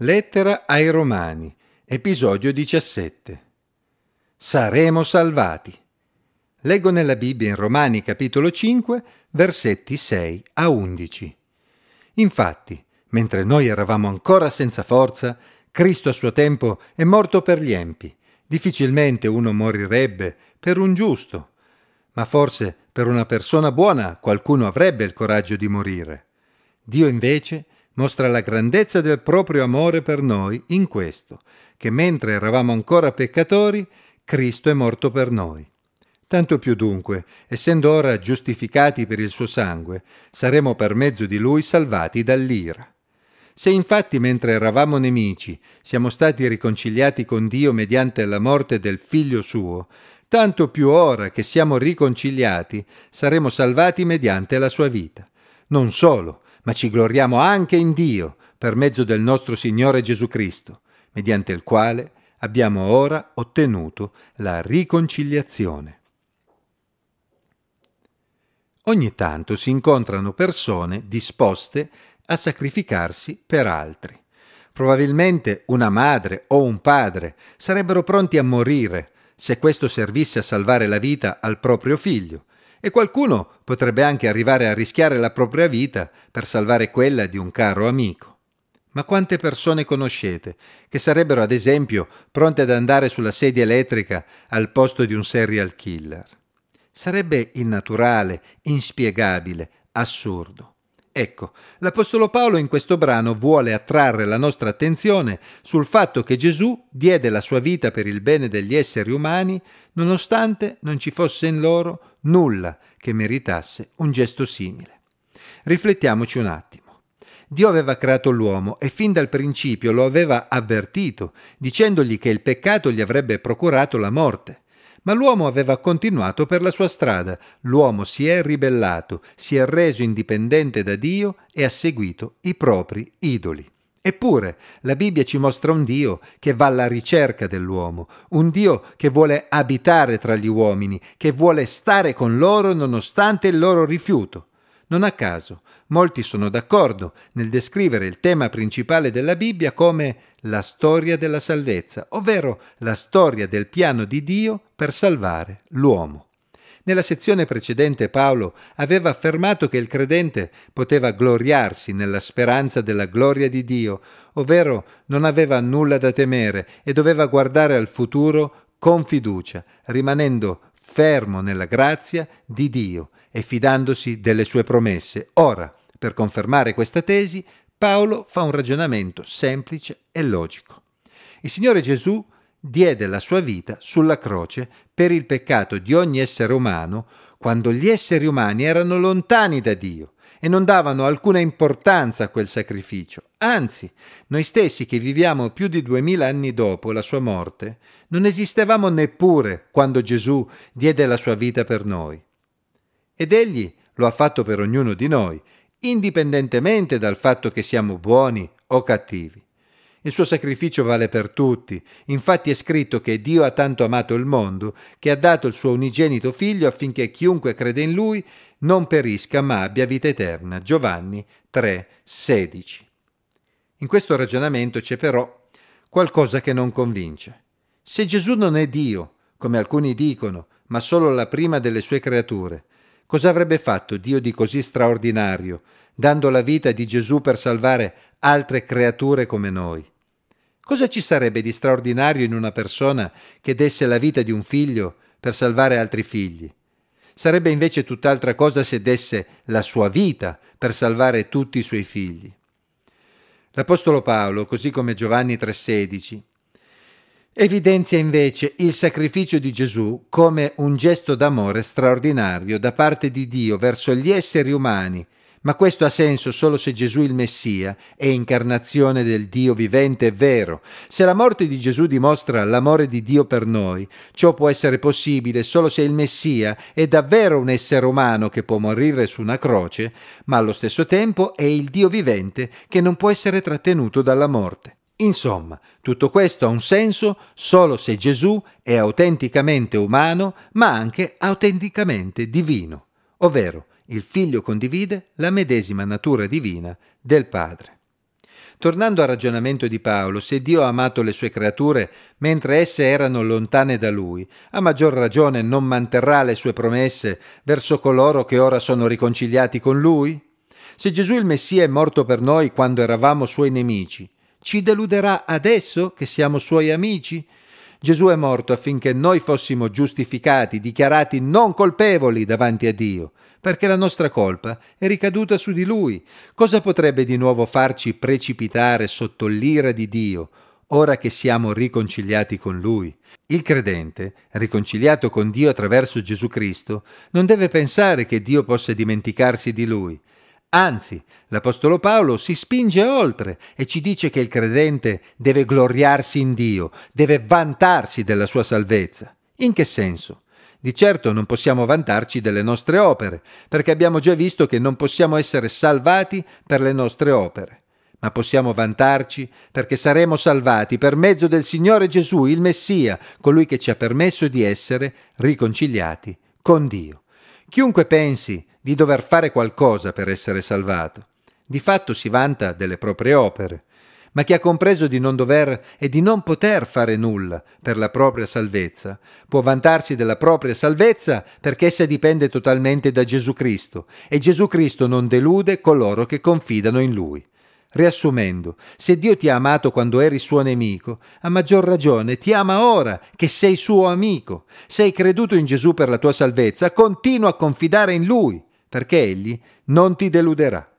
Lettera ai Romani, episodio 17. Saremo salvati. Leggo nella Bibbia in Romani capitolo 5, versetti 6 a 11. Infatti, mentre noi eravamo ancora senza forza, Cristo a suo tempo è morto per gli empi. Difficilmente uno morirebbe per un giusto, ma forse per una persona buona qualcuno avrebbe il coraggio di morire. Dio invece mostra la grandezza del proprio amore per noi in questo, che mentre eravamo ancora peccatori, Cristo è morto per noi. Tanto più dunque, essendo ora giustificati per il suo sangue, saremo per mezzo di lui salvati dall'ira. Se infatti mentre eravamo nemici siamo stati riconciliati con Dio mediante la morte del Figlio suo, tanto più ora che siamo riconciliati saremo salvati mediante la sua vita. Non solo, ma ci gloriamo anche in Dio per mezzo del nostro Signore Gesù Cristo, mediante il quale abbiamo ora ottenuto la riconciliazione. Ogni tanto si incontrano persone disposte a sacrificarsi per altri. Probabilmente una madre o un padre sarebbero pronti a morire se questo servisse a salvare la vita al proprio figlio, e qualcuno potrebbe anche arrivare a rischiare la propria vita per salvare quella di un caro amico. Ma quante persone conoscete che sarebbero ad esempio pronte ad andare sulla sedia elettrica al posto di un serial killer? Sarebbe innaturale, inspiegabile, assurdo. Ecco, l'Apostolo Paolo in questo brano vuole attrarre la nostra attenzione sul fatto che Gesù diede la sua vita per il bene degli esseri umani, nonostante non ci fosse in loro nulla che meritasse un gesto simile. Riflettiamoci un attimo. Dio aveva creato l'uomo e fin dal principio lo aveva avvertito, dicendogli che il peccato gli avrebbe procurato la morte. Ma l'uomo aveva continuato per la sua strada, l'uomo si è ribellato, si è reso indipendente da Dio e ha seguito i propri idoli. Eppure la Bibbia ci mostra un Dio che va alla ricerca dell'uomo, un Dio che vuole abitare tra gli uomini, che vuole stare con loro nonostante il loro rifiuto. Non a caso, molti sono d'accordo nel descrivere il tema principale della Bibbia come la storia della salvezza, ovvero la storia del piano di Dio per salvare l'uomo. Nella sezione precedente Paolo aveva affermato che il credente poteva gloriarsi nella speranza della gloria di Dio, ovvero non aveva nulla da temere e doveva guardare al futuro con fiducia, rimanendo fermo nella grazia di Dio e fidandosi delle sue promesse. Ora, per confermare questa tesi, Paolo fa un ragionamento semplice e logico. Il Signore Gesù diede la sua vita sulla croce per il peccato di ogni essere umano quando gli esseri umani erano lontani da Dio e non davano alcuna importanza a quel sacrificio. Anzi, noi stessi che viviamo più di duemila anni dopo la sua morte, non esistevamo neppure quando Gesù diede la sua vita per noi. Ed egli lo ha fatto per ognuno di noi, indipendentemente dal fatto che siamo buoni o cattivi. Il suo sacrificio vale per tutti, infatti è scritto che Dio ha tanto amato il mondo che ha dato il suo unigenito figlio affinché chiunque crede in lui non perisca ma abbia vita eterna. Giovanni 3, 16. In questo ragionamento c'è però qualcosa che non convince. Se Gesù non è Dio, come alcuni dicono, ma solo la prima delle sue creature, Cosa avrebbe fatto Dio di così straordinario, dando la vita di Gesù per salvare altre creature come noi? Cosa ci sarebbe di straordinario in una persona che desse la vita di un figlio per salvare altri figli? Sarebbe invece tutt'altra cosa se desse la sua vita per salvare tutti i suoi figli. L'Apostolo Paolo, così come Giovanni 3:16, Evidenzia invece il sacrificio di Gesù come un gesto d'amore straordinario da parte di Dio verso gli esseri umani, ma questo ha senso solo se Gesù il Messia è incarnazione del Dio vivente e vero. Se la morte di Gesù dimostra l'amore di Dio per noi, ciò può essere possibile solo se il Messia è davvero un essere umano che può morire su una croce, ma allo stesso tempo è il Dio vivente che non può essere trattenuto dalla morte. Insomma, tutto questo ha un senso solo se Gesù è autenticamente umano, ma anche autenticamente divino, ovvero il figlio condivide la medesima natura divina del Padre. Tornando al ragionamento di Paolo, se Dio ha amato le sue creature mentre esse erano lontane da lui, a maggior ragione non manterrà le sue promesse verso coloro che ora sono riconciliati con lui? Se Gesù il Messia è morto per noi quando eravamo suoi nemici, ci deluderà adesso che siamo suoi amici? Gesù è morto affinché noi fossimo giustificati, dichiarati non colpevoli davanti a Dio, perché la nostra colpa è ricaduta su di Lui. Cosa potrebbe di nuovo farci precipitare sotto l'ira di Dio, ora che siamo riconciliati con Lui? Il credente, riconciliato con Dio attraverso Gesù Cristo, non deve pensare che Dio possa dimenticarsi di Lui. Anzi, l'Apostolo Paolo si spinge oltre e ci dice che il credente deve gloriarsi in Dio, deve vantarsi della sua salvezza. In che senso? Di certo non possiamo vantarci delle nostre opere, perché abbiamo già visto che non possiamo essere salvati per le nostre opere, ma possiamo vantarci perché saremo salvati per mezzo del Signore Gesù, il Messia, colui che ci ha permesso di essere riconciliati con Dio. Chiunque pensi di dover fare qualcosa per essere salvato. Di fatto si vanta delle proprie opere, ma chi ha compreso di non dover e di non poter fare nulla per la propria salvezza, può vantarsi della propria salvezza perché essa dipende totalmente da Gesù Cristo e Gesù Cristo non delude coloro che confidano in Lui. Riassumendo, se Dio ti ha amato quando eri suo nemico, a maggior ragione ti ama ora che sei suo amico. Se hai creduto in Gesù per la tua salvezza, continua a confidare in Lui perché egli non ti deluderà.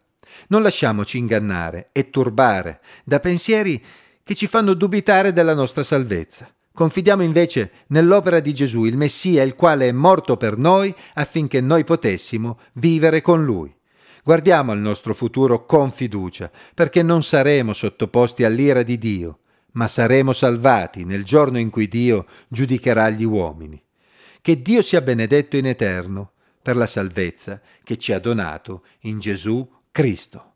Non lasciamoci ingannare e turbare da pensieri che ci fanno dubitare della nostra salvezza. Confidiamo invece nell'opera di Gesù, il Messia, il quale è morto per noi affinché noi potessimo vivere con Lui. Guardiamo al nostro futuro con fiducia, perché non saremo sottoposti all'ira di Dio, ma saremo salvati nel giorno in cui Dio giudicherà gli uomini. Che Dio sia benedetto in eterno per la salvezza che ci ha donato in Gesù Cristo.